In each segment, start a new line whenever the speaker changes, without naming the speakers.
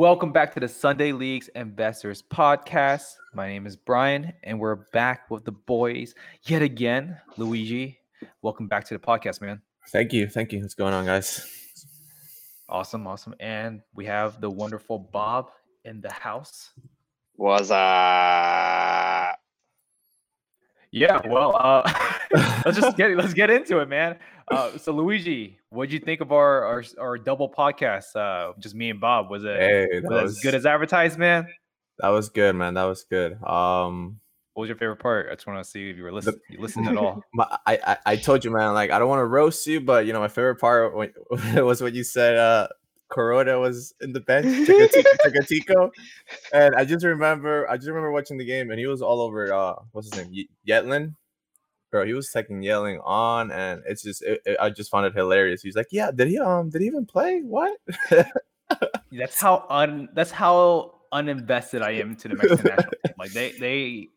Welcome back to the Sunday Leagues Investors Podcast. My name is Brian, and we're back with the boys yet again. Luigi, welcome back to the podcast, man.
Thank you. Thank you. What's going on, guys?
Awesome, awesome. And we have the wonderful Bob in the house.
Was uh
Yeah, well, uh, let's just get let's get into it, man. Uh, so Luigi, what'd you think of our our, our double podcast? Uh, just me and Bob. Was it,
Hey,
was
was
as good as advertised, man?
that was good, man. That was good. Um,
What was your favorite part? I just want to see if you were listening. You listened at all.
my, I, I I told you, man. Like I don't want to roast you, but you know my favorite part was what you said uh Corona was in the bench, Chikati- and I just remember I just remember watching the game and he was all over. Uh, what's his name? Ye- Yetlin. Bro, he was taking yelling on, and it's just it, it- I just found it hilarious. He's like, "Yeah, did he um did he even play? What?"
That's how un that's how uninvested I am to the Mexican national team. Like they they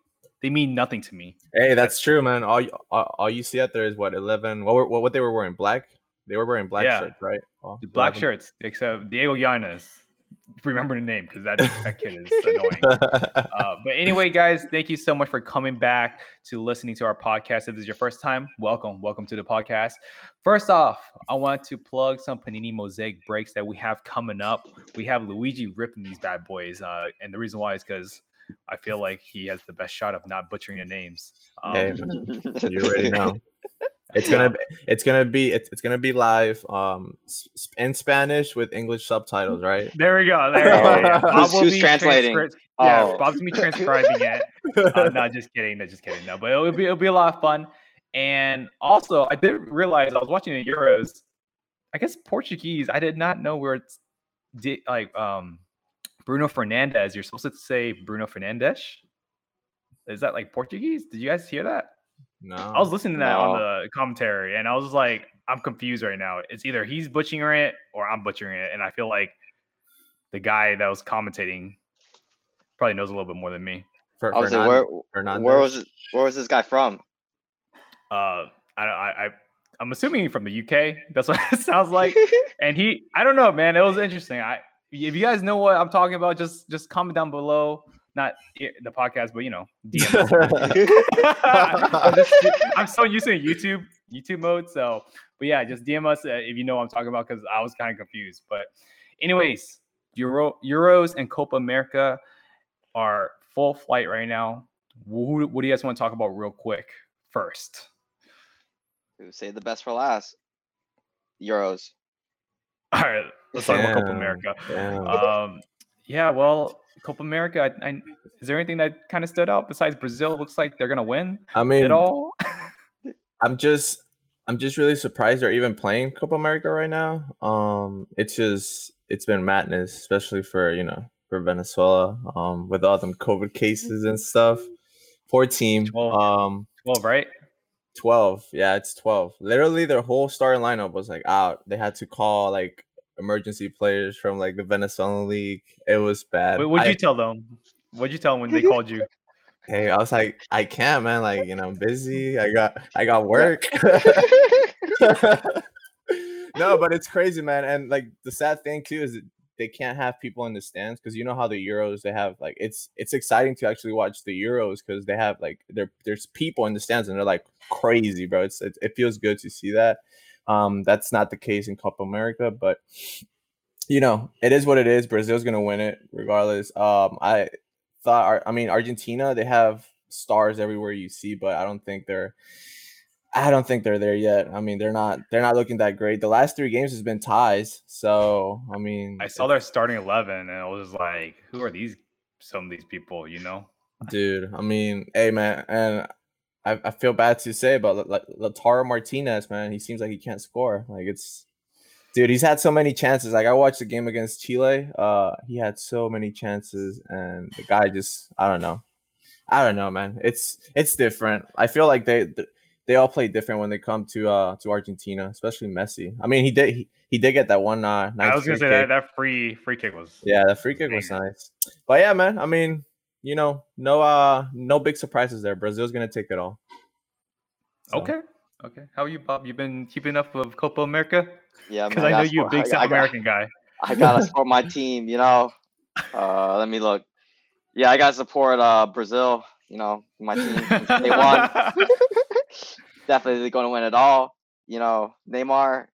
they mean nothing to me.
Hey, that's true, man. All, you- all all you see out there is what eleven. What were what, what they were wearing? Black. They were wearing black
Yeah.
shirts, right?
The black
11.
shirts, except Diego Lainez. Remember the name because that that kid is annoying. Uh, but anyway, guys, thank you so much for coming back to listening to our podcast. If this is your first time, welcome, welcome to the podcast. First off, I want to plug some Panini Mosaic breaks that we have coming up. We have Luigi ripping these bad boys, uh, and the reason why is because I feel like he has the best shot of not butchering the names. Um,
Hey, you already know. It's gonna be, it's gonna be it's, it's gonna be live um s- s- in Spanish with English subtitles, right?
There we go. There we go.
Oh,
Yeah.
yeah.
Bob
Who's- who's
be
translating?
transcri- Yeah,
Oh.
Bob's gonna be transcribing it. Uh, no, just kidding. No, just kidding. No, but it'll be it'll be a lot of fun. And also, I didn't realize I was watching the Euros. I guess Portuguese. I did not know where it's di- like um Bruno Fernandez. You're supposed to say Bruno Fernandes. Is that like Portuguese? Did you guys hear that?
No,
I was listening to that on the commentary, and I was like, I'm confused right now. It's either he's butchering it or I'm butchering it, and I feel like the guy that was commentating probably knows a little bit more than me.
Fer-
I was where where was it, where was this guy from?
Uh, I, I, I I'm assuming he's from the UK. That's what it sounds like. And he, I don't know, man. It was interesting. I, if you guys know what I'm talking about, just just comment down below. Not the podcast, but you know, DM us. I'm, just- I'm so used to YouTube YouTube mode. So, but yeah, just DM us uh, if you know what I'm talking about because I was kind of confused. But, anyways, Euro Euros and Copa America are full flight right now. Who, what do you guys want to talk about real quick first?
Say the best for last. Euros.
All right, let's talk about Copa America.
damn.
Um, yeah, well, Copa America. I, I, is there anything that kind of stood out besides Brazil? Looks like they're gonna win
I mean,
it all.
I'm just I'm just really surprised they're even playing Copa America right now. Um, it's just it's been madness, especially for you know for Venezuela. Um, with all them COVID cases and stuff. Poor team.
Well-
Um,
Well, right.
12 yeah it's 12 literally their whole starting lineup was like out they had to call like emergency players from like the venezuelan league. It was bad.
What would
I,
you tell them? What'd you tell them when they called you?
hey i was like i can't man. Like you know i'm busy. I got i got work. No but it's crazy man. And like the sad thing too is that they can't have people in the stands because you know how the euros they have like it's it's exciting to actually watch the euros because they have like there there's people in the stands and they're like crazy bro. It's it, it feels good to see that um that's not the case in copa america but you know it is what it is brazil's gonna win it regardless um i thought i mean argentina they have stars everywhere you see but i don't think they're I don't think they're there yet. I mean, they're not. They're not looking that great. The last three games has been ties. So I mean,
I saw their starting eleven, and I was like, "Who are these? Some of these people, you know?"
dude. I mean, hey man, and I, I feel bad to say, but like Lautaro Martinez, man, he seems like he can't score. Like it's, dude, he's had so many chances. Like I watched the game against Chile. Uh, he had so many chances, and the guy just, I don't know, I don't know, man. It's it's different. I feel like they. They all play different when they come to uh to Argentina, especially Messi. I mean, he did he, he did get that one uh
I was gonna
free
say that
kick.
that free free kick was.
Yeah, the free kick was nice. But yeah, man. I mean, you know, no uh no big surprises there. Brazil's gonna take it all. So,
Okay. Okay. How are you, Bob? You've been keeping up with Copa America?
Yeah,
Because I know you're a big
I-
South
I got-
American guy.
I gotta support my team. You know, Uh, let me look. Yeah, I gotta support uh Brazil. You know, my team. They won. Definitely going to win it all. You know, Neymar.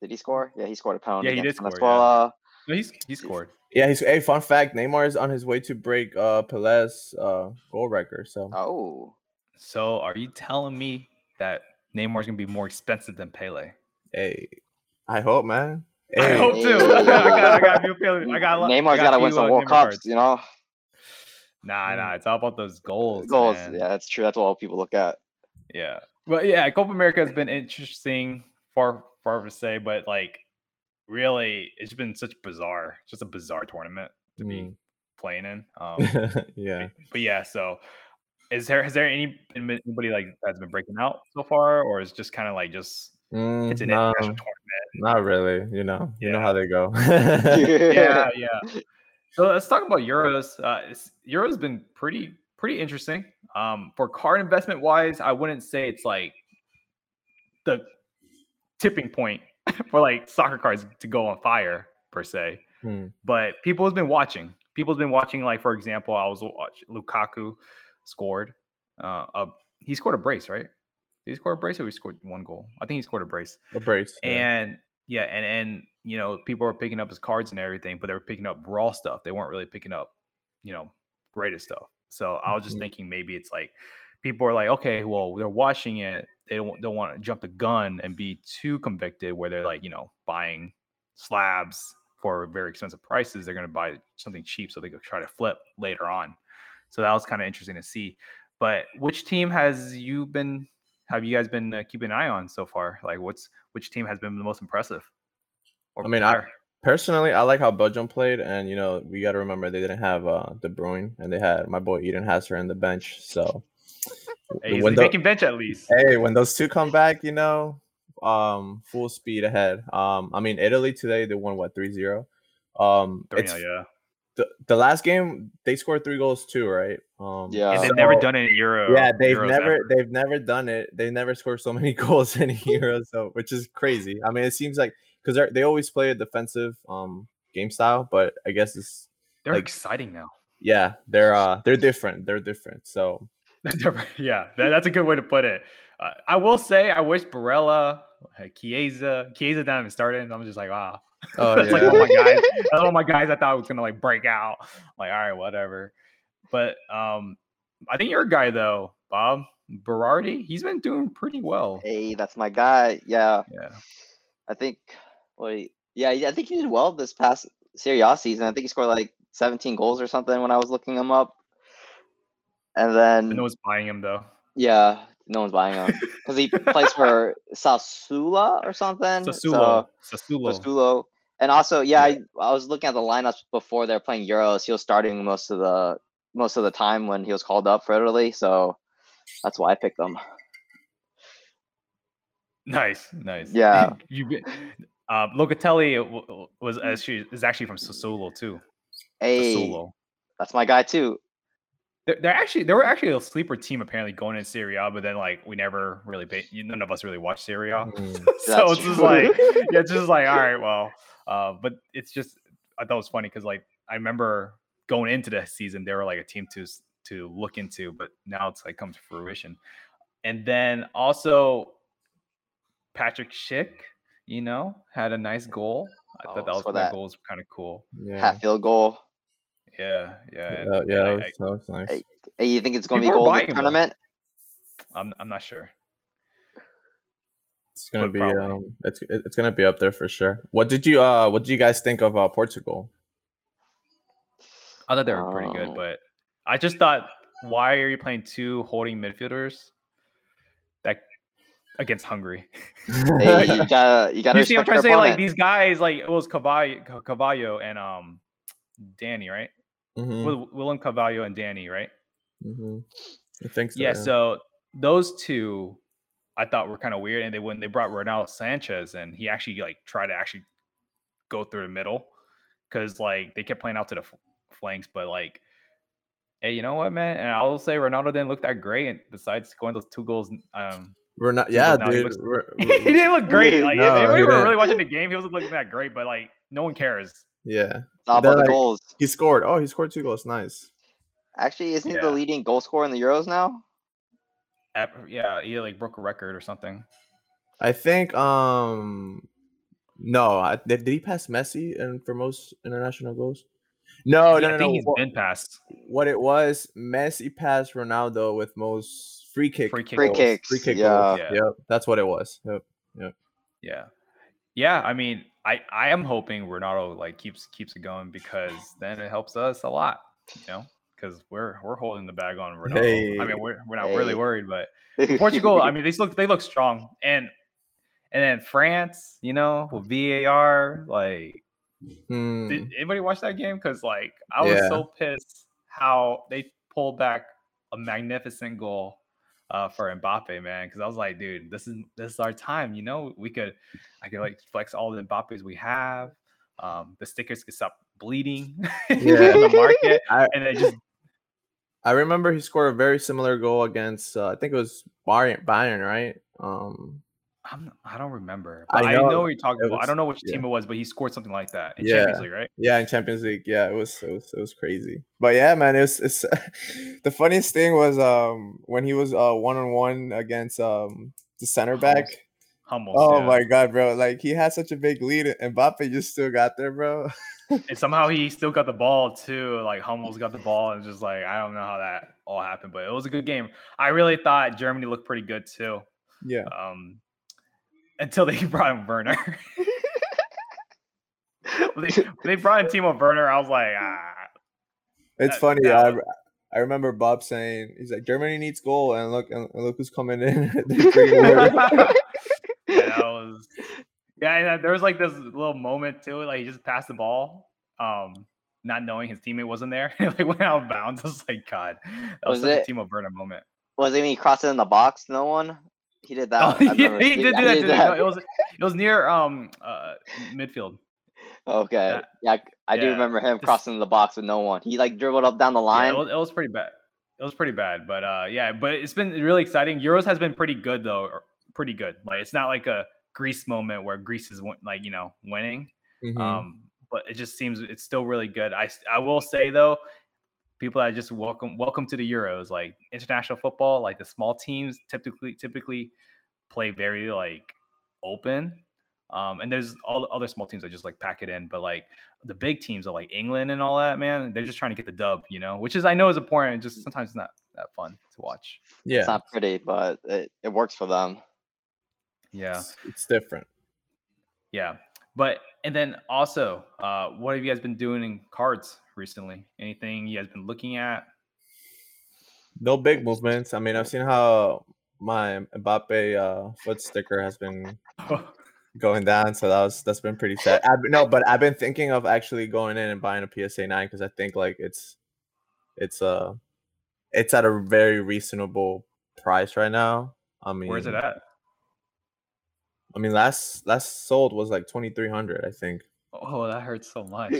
Did he score? Yeah, he scored a penalty.
Yeah, he did
against
score,
Venezuela.
No, he's he scored.
Yeah, he's hey, fun fact, Neymar is on his way to break uh Pele's uh goal record. So
Oh,
So are you telling me that Neymar's gonna be more expensive than Pele?
hey, I hope, man.
I hope too. I got, I got, I got a. I got. a I
Neymar's
got
got to win some
uh,
World Cups.
cards.
You know,
Nah, nah. It's all about those goals.
goals.
man.
Yeah, that's true. That's what all people look at.
Yeah. But yeah, Copa America has been interesting, far far to say, but like really it's been such bizarre, just a bizarre tournament to be
Mm.
playing in. Um
yeah.
but yeah, so is there has there any anybody like that's been breaking out so far, or is just kind of like just
Mm,
it's an
no,
international tournament?
not really. You know, you know how they go.
Yeah, yeah. So let's talk about Euros. Uh, Euros been pretty pretty interesting. Um, for card investment wise, I wouldn't say it's like the tipping point for like soccer cards to go on fire per se.
Hmm.
But people have been watching. People's been watching. Like for example, I was watching Lukaku scored. Uh, a, he scored a brace, right? Did he score a brace or he scored one goal? I think he scored a brace.
A brace. yeah.
And yeah, and and you know, people were picking up his cards and everything, but they were picking up raw stuff. They weren't really picking up, you know, greatest stuff. So I was just
Mhm.
thinking maybe it's like people are like, okay, well, they're watching it. They don't don't want to jump the gun and be too convicted where they're like, you know, buying slabs for very expensive prices. They're gonna buy something cheap so they could try to flip later on. So that was kind of interesting to see. But which team has you been have you guys been uh, keeping an eye on so far? Like, what's which team has been the most impressive? Or
I mean, I- Personally, I like how Belgium played, and you know, we got to remember they didn't have uh De Bruyne, and they had my boy Eden Hazard in the bench. So
hey, he's
when tho-
making bench at least.
hey, when those two come back, you know, um, full speed ahead. Um, I mean, Italy today they won what 3-0. Um,
Three
it's
yeah,
the, the last game they scored three goals too, right? Um,
Yeah.
and they've
so-
never done it in Euro.
Yeah, they've
Euros
never
ever.
they've never done it. They never scored so many goals in a Euro, so which is crazy. I mean, it seems like because they always play a defensive um game style, but I guess it's
They're
like-
exciting now.
yeah, they're uh they're different. They're different. So
They're- yeah, that- that's a good way to put it. Uh, I will say, I wish Barella, uh, Chiesa, Chiesa didn't even started. And I'm just like, wow.
oh
that's like
yeah.
all my guys. That's all my guys I thought was gonna like break out. Like, all right, whatever. But um, I think your guy though, Bob Berardi, he's been doing pretty well.
Hey, that's my guy. Yeah,
Yeah.
I think. Wait, yeah, yeah, I think he did well this past Serie A season. I think he scored like 17 goals or something when I was looking him up. And then,
No one's buying him though.
yeah, no one's buying him because he plays for Sassuolo or something.
Sassuolo.
So,
Sassuolo.
Sassuolo. And also, yeah, I, I was looking at the lineups before they're playing Euros. He was starting most of the most of the time when he was called up for Italy, so that's why I picked them.
Nice, nice.
Yeah.
you. Uh, Locatelli was actually is actually from Sassuolo too.
Hey,
Sassuolo.
that's my guy too.
They're, they're actually they were actually a sleeper team apparently going in Serie A, but then like we never really paid. None of us really watched Serie A,
Mm.
so it's just
true.
like yeah, it's just like all right, well, uh, but it's just I thought it was funny because like I remember going into the season they were like a team to to look into, but now it's like come to fruition. And then also Patrick Schick, you know, had a nice goal. I
Oh,
thought that was that
that.
goal was kind of cool.
Yeah.
Half field goal.
Yeah, yeah, and-
Yeah,
and
yeah,
I-
that was,
I-
that was nice.
Hey. Hey, you think it's going to be
gold are
goal
buying
this
him, though.
tournament?
I'm I'm not sure.
It's gonna
but
be
probably.
um, it's it's gonna be up there for sure. What did you uh, what did you guys think of uh Portugal?
I thought they were pretty good, but I just thought, why are you playing two holding midfielders that against Hungary?
Hey, you gotta you gotta
you see, I'm trying to say
your
like these guys, like it was Caballo, Caballo and um Danny, right?
Mm-hmm,
Will Willem Caballo and Danny, right?
mm-hmm. I think so.
Yeah. So those two, I thought were kind of weird, and they when they brought Ronaldo Sanchez, and he actually like tried to actually go through the middle, because like they kept playing out to the flanks, but like. Hey, you know what, man? And I'll say Ronaldo didn't look that great. And besides scoring those two goals, um,
we're not. Yeah,
now, he
dude.
looks-
we're-
he
we're-
didn't look great. Like
No,
if, if we were
didn't.
really watching the game, he wasn't looking that great. But like, no one cares.
Yeah,
It's about the
like-
goals.
he scored. Oh, he scored two goals. Nice.
Actually, isn't he the leading goal scorer in the Euros now?
Ep- Yeah, he like broke a record or something.
I think. Um, no, I, did, did he pass Messi and for most international goals? No,
Yeah,
no,
I
no,
think
no.
he's
What,
been passed.
what it was, Messi passed Ronaldo with most free kick,
Free kick
Free
goals.
kicks,
free kick
yeah.
goals.
Yeah.
Yep, that's what it was. Yep, yep.
Yeah. Yeah, I mean, I I am hoping Ronaldo like keeps keeps it going because then it helps us a lot, you know, because we're we're holding the bag on Ronaldo. I mean, we're we're not really worried, but Portugal, I mean, they look they look strong, and and then France, you know, with VAR, like,
Hmm.
did anybody watch that game? Because like, I was
Yeah.
so pissed how they pulled back a magnificent goal uh, for Mbappe, man. Because I was like, dude, this is this is our time. You know, we could, I could like flex all the Mbappes we have. Um, the stickers could stop bleeding
yeah.
in the market,
I,
and then just
I remember he scored a very similar goal against. Uh, I think it was Bayern, Bayern, right? Um,
I'm, I don't remember.
I
But I
know,
know, what you're talking about. I don't know which
yeah.
team it was, but he scored something like that in
Yeah.
Champions League, right?
Yeah, in Champions League. Yeah, it was it was it was crazy. But yeah, man, it was it's the funniest thing was um when he was uh one on one against um the center back.
Hummels.
Oh
yeah.
my god, bro. Like he had such a big lead and Mbappe just still got there, bro.
And somehow he still got the ball too. Like Hummels got the ball, and just like I don't know how that all happened, but it was a good game. I really thought Germany looked pretty good too.
Yeah.
Um, until they brought in Werner. When they, when they brought in Timo Werner. I was like, ah.
It's
That-
funny.
that
I,
was-
I remember Bob saying he's like Germany needs goal and look and look who's coming in. They bring in Werner.
yeah, that was. Yeah, and there was like this little moment too. Like he just passed the ball, um, not knowing his teammate wasn't there. like went out of bounds. I was like, God, that was,
Was
such
it-
a Timo Werner moment.
Was it when he crossed it in the box? No one. He did that.
Oh,
I remember
yeah, he
seeing-
did do that.
did
Did no, it was it was near um uh midfield.
Okay.
that-
yeah, I do
yeah,
remember him
this-
crossing the box with no one. He like dribbled up down the
Yeah,
line.
it, was, it was pretty bad. It was pretty bad, but uh, yeah, but it's been really exciting. Euros has been pretty good though, or pretty good. Like it's not like a Greece moment where Greece is like you know winning.
Mhm.
Um, but it just seems it's still really good. I I will say though, people that just welcome welcome to the Euros, like international football, like the small teams typically typically play very like open. Um, and there's all the other small teams that just like pack it in, but like the big teams are like England and all that, man. They're just trying to get the dub, you know, which is I know is important. Just sometimes it's not that fun to watch.
yeah,
It's not pretty, but it, it works for them.
Yeah.
it's, it's different.
Yeah. But and then also, uh, what have you guys been doing in cards recently? Anything you guys been looking at?
No big movements. I mean, I've seen how my Mbappe uh, foot sticker has been going down, so that was that's been pretty sad. I've, no, but I've been thinking of actually going in and buying a PSA nine because I think like it's it's uh it's at a very reasonable price right now. I mean,
Where's it at?
I mean, last last sold was like twenty three hundred, I think.
Oh, that hurts so much.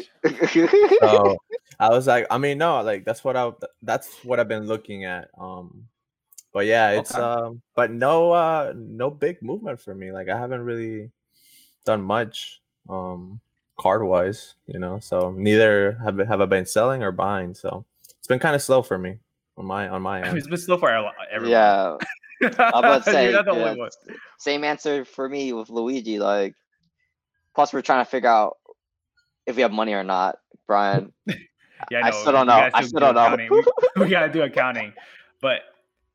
So I was like, I mean, no, like that's what I that's what I've been looking at. Um, but yeah, it's
Okay.
um, but no, uh, no big movement for me. Like I haven't really done much, um, card wise, you know. So neither have have I been selling or buying. So it's been kind of slow for me on my on my end.
it's been slow for a everyone.
yeah.
I'm
about to say,
You're the
yeah,
only one.
Same answer for me with Luigi. Like, plus we're trying to figure out if we have money or not, Brian.
Yeah,
I still don't know. I still don't know.
We, we gotta do accounting. But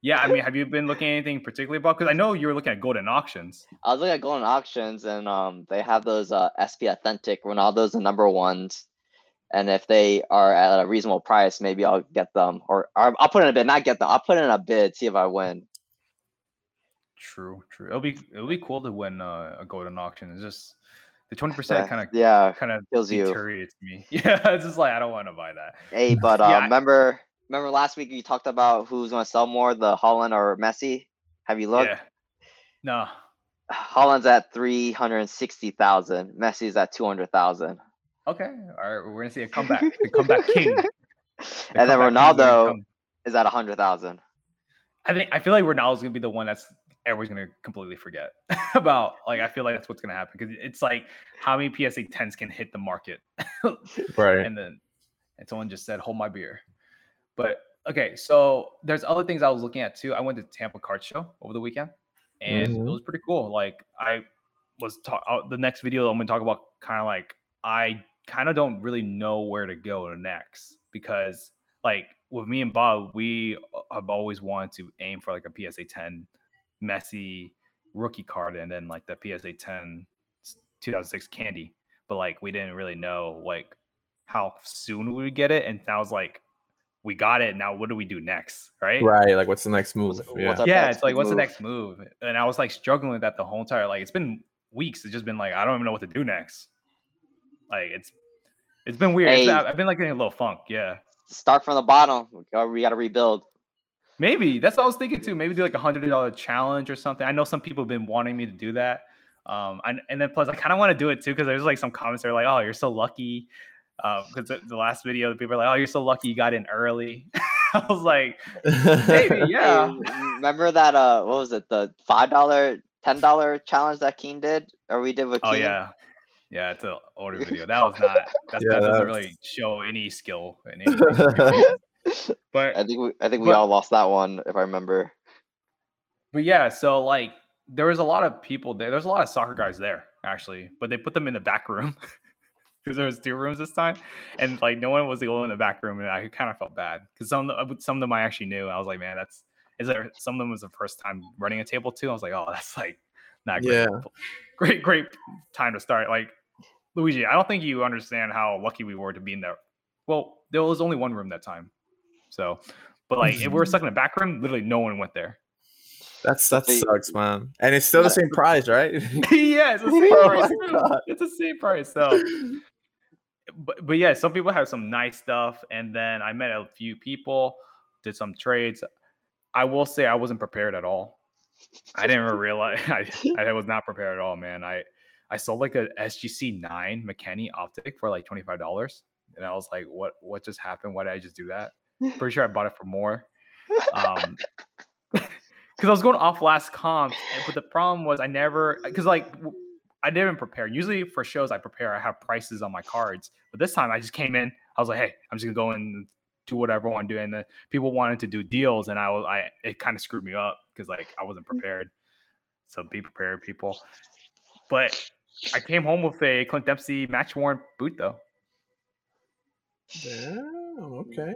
yeah, I mean, have you been looking at anything particularly about? Because I know you were looking at Goldin auctions.
I was looking at Goldin auctions, and um, they have those uh SP authentic Ronaldo's the number ones. And if they are at a reasonable price, maybe I'll get them, or, or I'll put in a bid. Not get them. I'll put in a bid, see if I win.
True, true. It'll be it'll be cool to win uh, a Goldin auction. It's just the twenty percent
Yeah,
kind of
yeah,
kind of
kills you.
deteriorates me. Yeah, it's just like I don't want to buy that.
Hey, but uh,
Yeah,
remember, remember last week you talked about who's going to sell more, the Haaland or Messi? Have you looked?
Yeah. No.
Haaland's at three hundred sixty thousand. Messi's at two hundred thousand.
Okay. All right. We're gonna see a comeback. The comeback king. The
And then
comeback gonna
Ronaldo is at a hundred thousand.
I think I feel like Ronaldo's gonna be the one that's everyone's gonna completely forget about. Like I feel like that's what's gonna happen because it's like how many PSA 10s can hit the market,
Right.
and then and someone just said, "Hold my beer." But okay, so there's other things I was looking at too. I went to Tampa Card Show over the weekend, and
Mhm.
it was pretty cool. Like I was talk uh, the next video I'm gonna talk about kind of like I kind of don't really know where to go next because like with me and Bob, we have always wanted to aim for like a PSA 10 Messi rookie card and then like the PSA 10 s- 2006 candy, but like we didn't really know like how soon we would get it, and that was like we got it. Now what do we do next, right?
Right. Like, what's the next move?
What's-
Yeah.
what's
yeah, it's like
big
what's the next move? And I was like struggling with that the whole entire like it's been weeks. It's just been like I don't even know what to do next. Like it's it's been weird. It's- I've been like getting a little funk. Yeah,
Start from the bottom. We got to rebuild.
Maybe that's what I was thinking too. Maybe do like a hundred dollar challenge or something. I know some people have been wanting me to do that. Um, and, and then plus I kind of want to do it too because there's like some comments that are like, "Oh, you're so lucky." Because the, the last video, the people are like, "Oh, you're so lucky you got in early." I was like, maybe, yeah.
m- remember that? Uh, what was it? The five dollar, ten dollar challenge that Keen did, or we did with
Oh yeah, yeah. It's an older video. That was not. That's,
Yeah,
that doesn't
that's-
really show any skill in anything. but
I think we, I think we
But-
all lost that one, if I remember.
but yeah. So like, there was a lot of people there. There's a lot of soccer guys there actually, but they put them in the back room because there was two rooms this time, and like no one was the only in the back room, and I kind of felt bad because some uh, of the, some of them I actually knew. I was like, man, that's is there some of them was the first time running a table too. I was like, oh, that's like not great.
Yeah.
great, great time to start. Like Luigi, I don't think you understand how lucky we were to be in there. Well, there was only one room that time, so but like if we were mm-hmm. stuck in the back room, literally no one went there.
That's that sucks, man. And it's still the same price, right?
yeah, it's the same
Oh
price.
my. God.
It's the same price. So, but but yeah, some people have some nice stuff, and then I met a few people, did some trades. I will say I wasn't prepared at all. I didn't even realize I, I was not prepared at all, man. I I sold like a SGC nine McKennie optic for like twenty five dollars, and I was like, what what just happened? Why did I just do that? Pretty sure I bought it for more. Um, because I was going off last comp, but the problem was I never because like I didn't prepare. Usually for shows I prepare, I have prices on my cards, but this time I just came in. I was like, hey, I'm just gonna go in and do whatever I want to do, and the people wanted to do deals, and I was I it kind of screwed me up because like I wasn't prepared. So be prepared, people. But I came home with a Clint Dempsey match worn boot though.
Yeah, okay.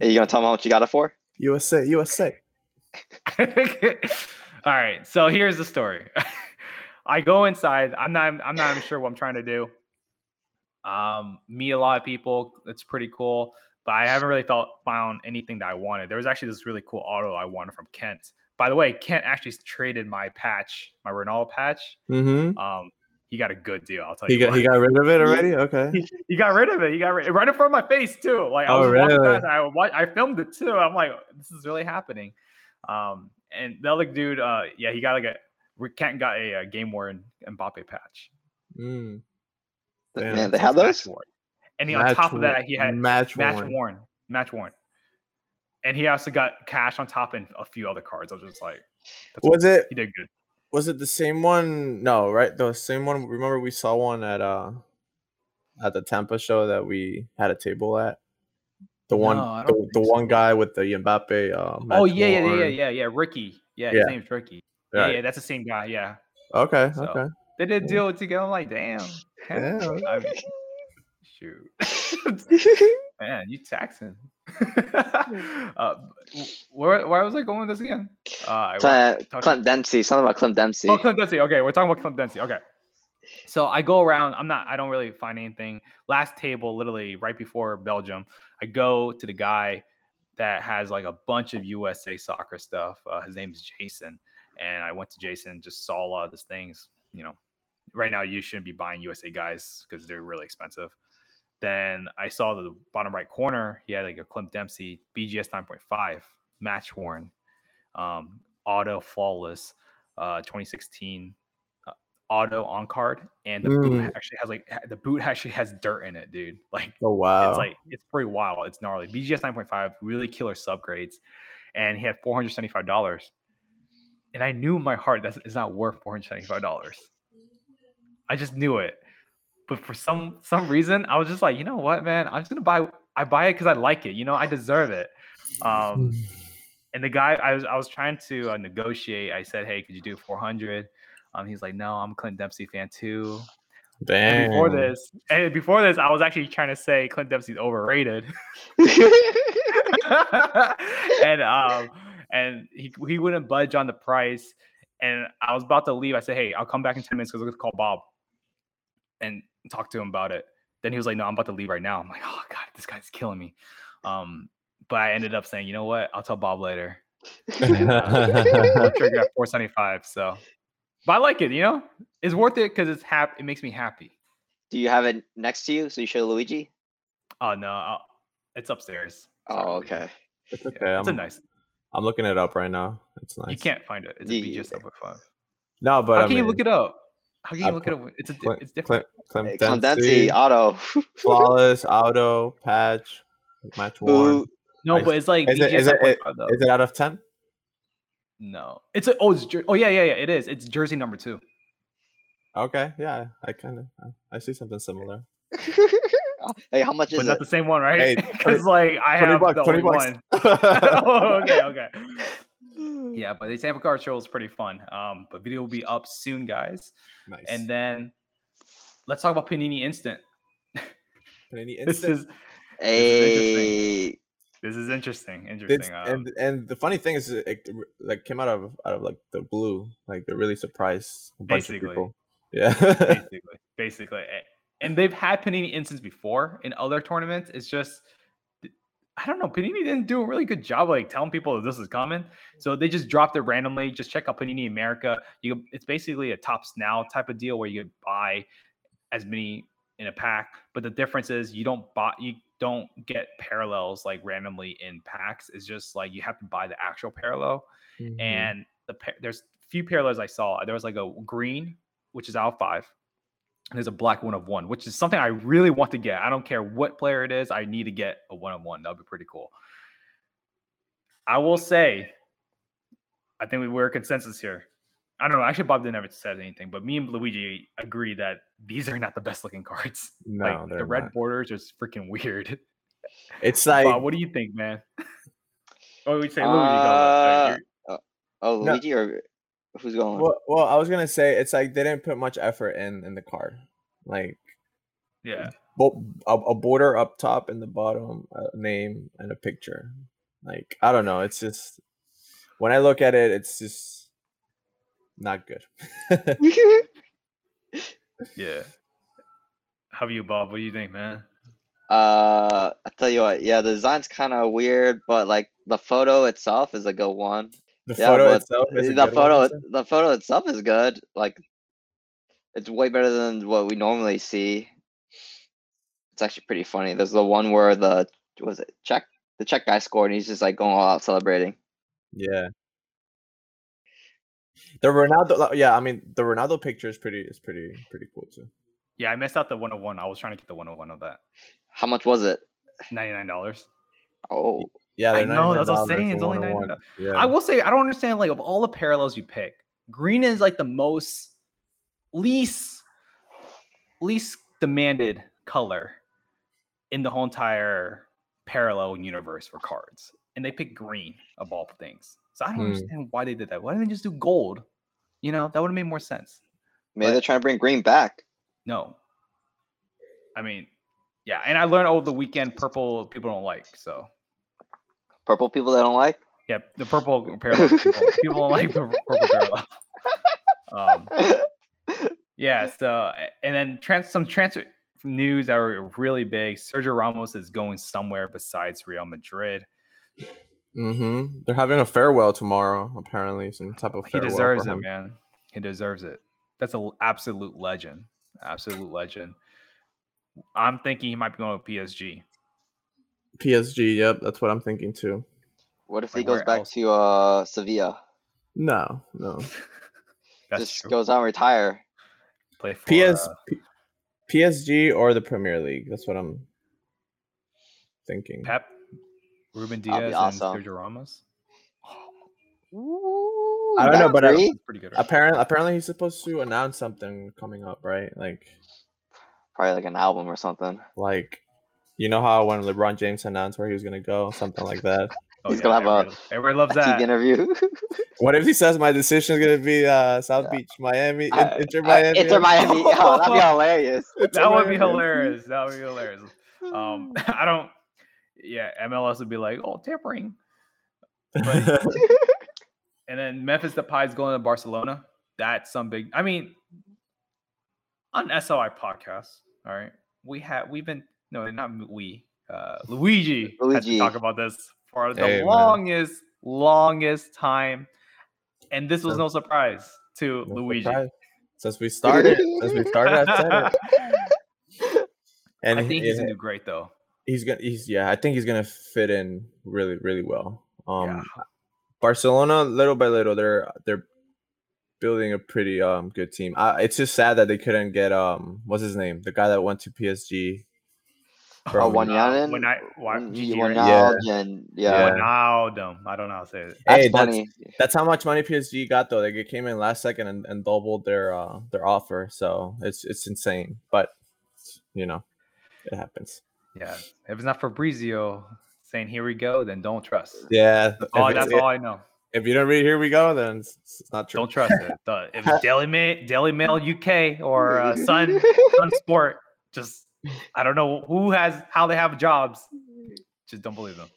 Are you gonna tell me how much you got it for?
USA, USA.
All right, so here's the story. I go inside. I'm not. I'm not even sure what I'm trying to do. Um, meet a lot of people. It's pretty cool, but I haven't really felt found anything that I wanted. There was actually this really cool auto I wanted from Kent. By the way, Kent actually traded my patch, my Ronaldo patch.
Mm-hmm.
Um, he got a good deal. I'll tell
He
you.
got he got rid of it already. Okay.
He, he got rid of it. He got rid, of it right in front of my face too. Like I
Oh,
was walking
really?
past, I, I filmed it too. I'm like, this is really happening. Um, and the other dude, uh, yeah, he got like a Kent got a, uh game worn Mbappe patch.
Mm.
Th-
Damn.
Man, they have
says match
those.
worn. And he, on top of that, he had
match,
match
worn.
worn, match worn, and he also got cash on top and a few other cards. I was just like, that's
Was it
he did good.
Was it the same one? No, right? The same one. Remember we saw one at uh at the Tampa show that we had a table at. The one,
No,
the, the
think
one guy with the Mbappe. Uh,
Oh yeah, yeah, yeah, yeah, yeah, yeah. Ricky. Yeah,
Yeah.
his name's Ricky. Yeah,
Right.
yeah, that's the same guy. Yeah.
Okay.
So-
Okay.
They did
Yeah.
deal it together. I'm like, damn.
Yeah.
I mean, shoot. Man, you taxing. uh, where where was I going with this again? Uh, I
Clint,
talk-
Clint Dempsey. Something about Clint Dempsey.
Oh, Clint Dempsey. Okay, we're talking about Clint Dempsey. Okay. So I go around. I'm not. I don't really find anything. Last table, literally right before Belgium, I go to the guy that has like a bunch of USA soccer stuff. Uh, his name's Jason, and I went to Jason, just saw a lot of these things. You know, right now you shouldn't be buying USA guys because they're really expensive. Then I saw the bottom right corner. He had like a Clint Dempsey BGS 9.5 match worn, um, auto flawless, uh, 2016 uh, auto on card, and the boot
Mm.
actually has like the boot actually has dirt in it, dude. Like
Oh wow.
it's like it's pretty wild. It's gnarly. BGS 9.5, really killer subgrades, and he had 475 dollars. and I knew in my heart that it's not worth four hundred seventy five dollars. I just knew it, but for some some reason, I was just like, you know what, man, I'm just gonna buy. I buy it because I like it. You know, I deserve it. Um, and the guy, I was I was trying to uh, negotiate. I said, hey, could you do four hundred? Um, he's like, no, I'm a Clint Dempsey fan too.
Damn.
And before this, and before this, I was actually trying to say Clint Dempsey's overrated. and um and he he wouldn't budge on the price. And I was about to leave. I said, "Hey, I'll come back in ten minutes because we're gonna call Bob and talk to him about it." Then he was like, "No, I'm about to leave right now." I'm like, "Oh God, this guy's killing me." Um, but I ended up saying, "You know what? I'll tell Bob later." And, uh, we'll trigger at 475. So, but I like it. You know, it's worth it because it's happy. It makes me happy.
Do you have it next to you so you show Luigi?
Oh no, I'll, it's upstairs. Sorry,
Oh, okay.
It's
Yeah,
okay.
it's a
I'm,
nice.
I'm looking it up right now. It's nice.
You can't find it. It's a
Yeah,
BGS over five.
No, but
How
I
can you look it up? How can
I
you look at it
put?
It's a,
Clint,
it's different.
Clint,
Hey,
Clint
Condensi,
Dempsey,
auto.
flawless auto patch match one.
No,
I-
but it's like
Is it-
BGS
is it-
over
it-
five, though.
Is it out of ten?
No, it's a, oh, it's jer- oh yeah, yeah, yeah. It is. It's jersey number two.
Okay, yeah, I kind of I see something similar.
hey, how much
But
is
not
it?
the same one, right?
Hey,
Because
20
like I
Twenty
have
bucks.
the
Twenty
only
bucks.
one. oh, okay, okay. Yeah, but the Tampa card show is pretty fun. Um, but video will be up soon, guys.
nice.
And then let's talk about Panini Instant.
Panini Instant.
This is
Hey,
this is interesting. Interesting. um,
and and the funny thing is, it, it like came out of out of like the blue. Like they're really surprised a bunch
Basically.
of people. Yeah.
basically, basically, and they've had Panini Instants before in other tournaments. It's just I don't know. Panini didn't do a really good job like telling people that this is coming, so they just dropped it randomly. Just check out Panini America. You, it's basically a Topps Now type of deal where you could buy as many in a pack, but the difference is you don't buy you don't get parallels like randomly in packs. It's just like you have to buy the actual parallel
Mhm.
and the there's few parallels I saw. There was like a green, which is out five, there's a black one of one, which is something I really want to get. I don't care what player it is, I need to get a one of one. That'd be pretty cool. I will say, I think we were a consensus here. I don't know. Actually, Bob didn't ever said anything, but me and Luigi agree that these are not the best looking cards.
no,
like
they're
the red
not.
borders are freaking weird.
It's like
Bob, what do you think, man? oh, we say Luigi. Go,
Uh,
go. You're-
oh,
No.
Luigi or who's going?
well, well, I was gonna say it's like they didn't put much effort in in the card. Like
Yeah.
bo- a, a border up top and the bottom, a name and a picture. Like I don't know. It's just when I look at it, it's just not good.
Yeah. How about you, Bob? What do you think, man?
Uh, I tell you what, yeah, the design's kind of weird, but like the photo itself is a good one.
The
Yeah,
photo
but
itself is
the photo,
you
the photo itself is good. Like, it's way better than what we normally see. It's actually pretty funny. There's the one where the was it Czech the Czech guy scored, and he's just like going all out celebrating.
Yeah. The Ronaldo, yeah, I mean the Ronaldo picture is pretty, is pretty, pretty cool too.
Yeah, I missed out the 101. I was trying to get the 101 of that.
How much was it?
$99.
Oh,
Yeah,
I know, that's what I'm saying, it's only
101.
$99.
Yeah,
I will say, I don't understand, like, of all the parallels you pick, green is like the most least least demanded color in the whole entire parallel universe for cards. And they pick green of all things. So I don't
Hmm.
understand why they did that. Why didn't they just do gold? You know, that would have made more sense.
maybe
But-
they're trying to bring green back.
No. I mean, yeah, and I learned over the weekend purple people don't like. So
Purple people that don't like.
yeah, the purple parallel people, people don't like purple, purple parallel. Um, yeah, so and then trans some transfer news that were really big. Sergio Ramos is going somewhere besides Real Madrid.
mm-hmm. They're having a farewell tomorrow. Apparently, some type of
He deserves
for
it, man. He deserves it. That's an absolute legend. Absolute legend. I'm thinking he might be going to PSG.
PSG. Yep, that's what I'm thinking too.
What if he
Like,
goes back
else?
to uh Sevilla?
No, no.
Just
true.
goes out and retire.
Play for
PS,
uh,
P- PSG or the Premier League. That's what I'm thinking.
Pep, Ruben Dias,
awesome.
and Sergio Ramos.
I don't know, but I-
Pretty good. Right?
apparently, apparently he's supposed to announce something coming up, right? Like,
probably like an album or something.
like, you know how when LeBron James announced where he was gonna go, something like that.
Oh,
He's gonna have a-
everybody, everybody loves
Teague
that.
interview.
What if he says my decision is gonna be uh, South Beach, Miami, in-
Uh,
Inter
uh,
Miami?
Inter Miami. Oh, that'd be hilarious.
Inter
That would be hilarious. That would be hilarious. Um, I don't. Yeah, MLS would be like, oh, tampering. But- And then Memphis Depay's going to Barcelona. That's some big. I mean, on SOI podcast, all right, we have we've been no, not we. Uh, Luigi, has to
Luigi.
talk about this for the
Hey, man.
longest, longest time, and this was no surprise to
No
Luigi.
surprise. Since we started, since we started, I said it. And
I think he's
he-
gonna do great though.
he's gonna he's yeah, I think he's gonna fit in really, really well. Um
yeah.
Barcelona, little by little, they're they're building a pretty um good team. Uh, it's just sad that they couldn't get um what's his name, the guy that went to PSG.
Oh,
from-
one Yanin?
When I why,
Mm,
Gigi,
Wijnaldum,
right?
and-
Yeah.
yeah.
Wijnaldum. I don't know how to say it.
That's
Hey,
funny.
That's how much money PSG got though. Like it came in last second and, and doubled their uh their offer. So it's it's insane. But you know, it happens.
Yeah. If it's not Fabrizio saying here we go, then don't trust.
Yeah.
Oh,
if,
that's all I know.
if you don't read here we go, then it's, it's not true.
Don't trust it. The- if it's Daily Mail, Daily Mail UK or uh, Sun Sun Sport, just I don't know who has how they have jobs. Just don't believe them.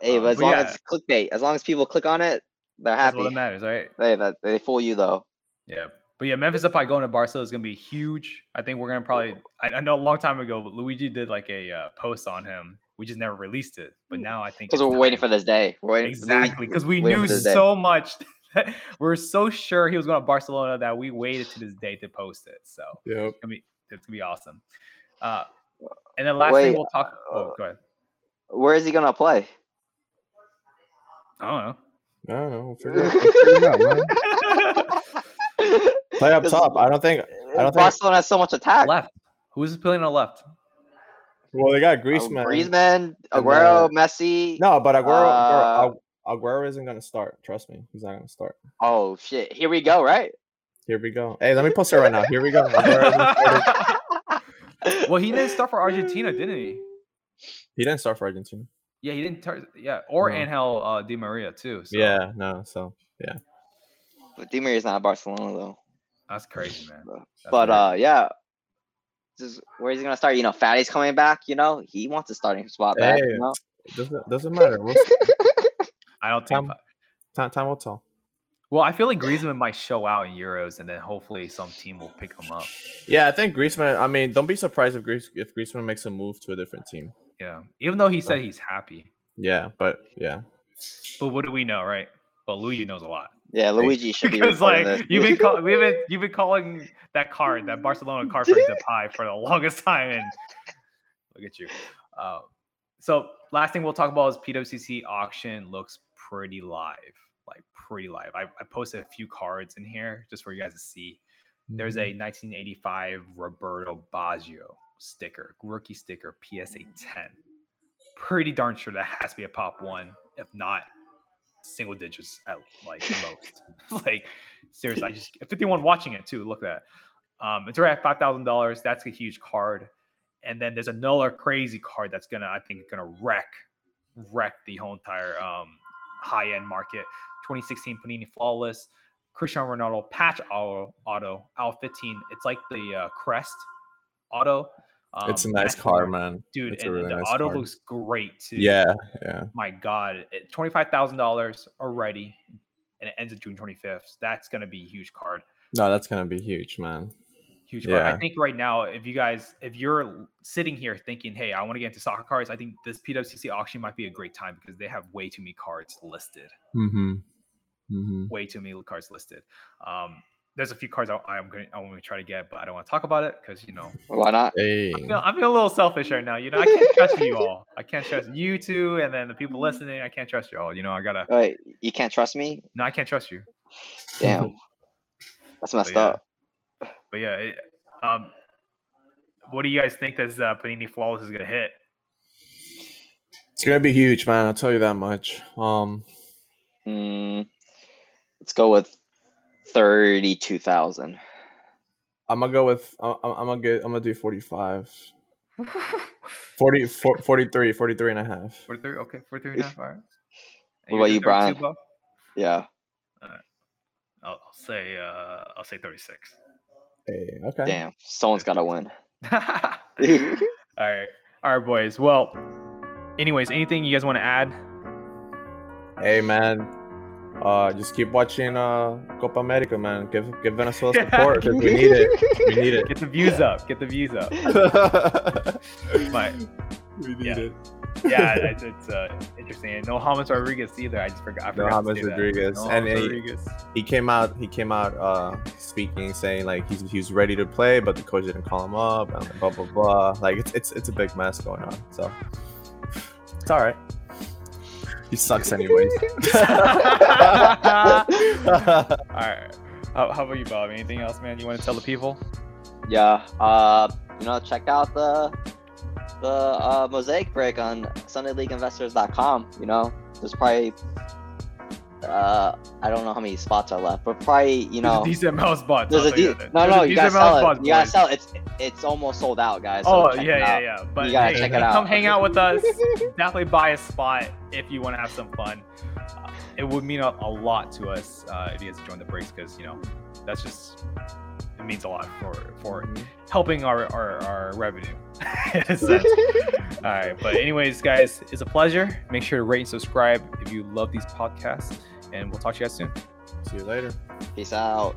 Hey,
Um,
but as
but
long
yeah.
as it's clickbait, as long as people click on it, they're
That's
happy.
what matters, right?
Hey, that they fool you though.
Yeah. But yeah, Memphis Depay going to Barcelona is gonna be huge. I think we're gonna probably. I, I know a long time ago, but Luigi did like a uh, post on him. We just never released it. But now I think
Because we're waiting for this day. We're waiting
exactly because we
waiting
knew
for this day.
so much. That we're so sure he was going to Barcelona that we waited to this day to post it. So
Yep.
it's gonna be it's gonna be awesome. Uh, and then last thing we'll talk. Oh,
uh,
go ahead.
Where is he gonna play?
I don't know.
I don't know. We'll figure it- we'll out. Play up top. I don't think. I don't think.
Barcelona has so much attack.
left. Who's playing on the left?
Well, they got
Uh,
Griezmann.
Griezmann, Aguero,
uh,
Messi.
No, but Aguero,
Uh,
Aguero, Aguero isn't gonna start. Trust me, he's not gonna start.
Oh shit! Here we go. Right.
Here we go. Hey, let me post it right now. Here we go. Aguero hasn't started.
well, he didn't start for Argentina, didn't he?
He didn't start for Argentina.
Yeah, he didn't. Tar- yeah, or
No.
Angel uh, Di Maria too. So
Yeah, no. So yeah.
But Di Maria's not Barcelona though.
that's crazy, man.
But-
That's
But
crazy.
uh, yeah. Just where is he gonna start? You know, Fati's coming back. You know, he wants a starting spot back.
Hey,
You know?
doesn't doesn't matter. We'll.
I don't think.
Tom- time, time will tell.
Well, I feel like Griezmann might show out in Euros, and then hopefully some team will pick him up.
Yeah, I think Griezmann. I mean, don't be surprised if Gries, if Griezmann makes a move to a different team.
Yeah, even though he said he's happy,
Yeah, but yeah,
but what do we know, right? Well, Luigi knows a lot
Yeah, Luigi should be.
because like
this.
you've been call- we've been you've been calling that card that Barcelona card for Depay for the longest time, and look at you. Uh, so last thing we'll talk about is PWCC auction looks pretty live, like pretty live. I, I posted a few cards in here just for you guys to see. There's a 1985 Roberto Baggio sticker, rookie sticker, PSA 10. Pretty darn sure that has to be a pop one, if not single digits at like most. like seriously, I just 51 watching it too. Look at that. Um, it's right at five thousand dollars. That's a huge card. And then there's another crazy card that's gonna, I think, gonna wreck, wreck the whole entire um, high end market. 2016 Panini Flawless, Cristiano Ronaldo patch auto, auto out 15. It's like the uh, crest auto.
it's a
Um,
nice car, man.
dude.
It's a really
the
nice
auto
card.
looks great too.
Yeah, yeah.
my God, twenty five thousand dollars already, and it ends at June twenty fifth. That's gonna be a huge card.
No, that's gonna be huge, man.
Huge card. I think right now, if you guys, if you're sitting here thinking, "Hey, I want to get into soccer cards," I think this PWCC auction might be a great time because they have way too many cards listed.
Mm-hmm. Mm-hmm.
Way too many cards listed. Um, there's a few cards I, I'm gonna I want to try to get, but I don't want to talk about it because you know
Why not?
Hey.
I feel, I'm feeling a little selfish right now. You know, I can't trust you all. I can't trust you two, and then the people listening. I can't trust you all. You know, I gotta.
Wait, you can't trust me?
No, I can't trust you.
Damn, that's messed
yeah.
up.
But yeah, it, um, what do you guys think this uh, Panini Flawless is gonna hit?
It's gonna be huge, man. I'll tell you that much. Um,
Mm, Let's go with thirty-two thousand.
I'm gonna go with. I'm, I'm I'm gonna get. I'm gonna do 45. 40, 43, 43 and a half.
43, okay, 43 and a half, all right. And
What
you're
about you, Brian?
Bo?
Yeah.
I'll, I'll say, uh, I'll say 36.
Hey, okay.
Damn. Someone's gotta win.
all right, all right, boys. Well, anyways, anything you guys want to add?
Hey man, uh, just keep watching uh Copa America, man. Give give Venezuela support because we need it. We need it.
Get the views up. Get the views up. But
we need
Yeah.
it.
yeah, it's, it's uh, interesting. No James Rodriguez either. I just forgot. I
No
forgot to
James. Rodriguez.
No
And
James
he-
Rodriguez.
He came out. He came out uh speaking, saying like he's he was ready to play, but the coach didn't call him up, and blah blah blah. Like it's it's it's a big mess going on. So it's all right. He sucks anyways.
all right. How, how about you, Bob? Anything else, man? You want to tell the people?
Yeah. Uh, you know, check out the the uh, mosaic break on SundayLeagueInvestors.com. You know, there's probably uh, I don't know how many spots are left, but probably you
There's
know.
a decent amount of spots.
There's
I'll
a de- no,
There's
no, you gotta sell it.
spots,
You gotta sell it. It's it's almost sold out, guys. So
Oh yeah, yeah, yeah. But
You gotta
hey,
check it out.
come hang out with us. Definitely buy a spot if you want to have some fun. Uh, it would mean a, a lot to us uh, if you guys join the breaks because you know that's just it means a lot for for helping our our, our revenue. in a sense. All right, but anyways, guys, it's a pleasure. Make sure to rate and subscribe if you love these podcasts, and we'll talk to you guys soon.
See you later.
Peace out.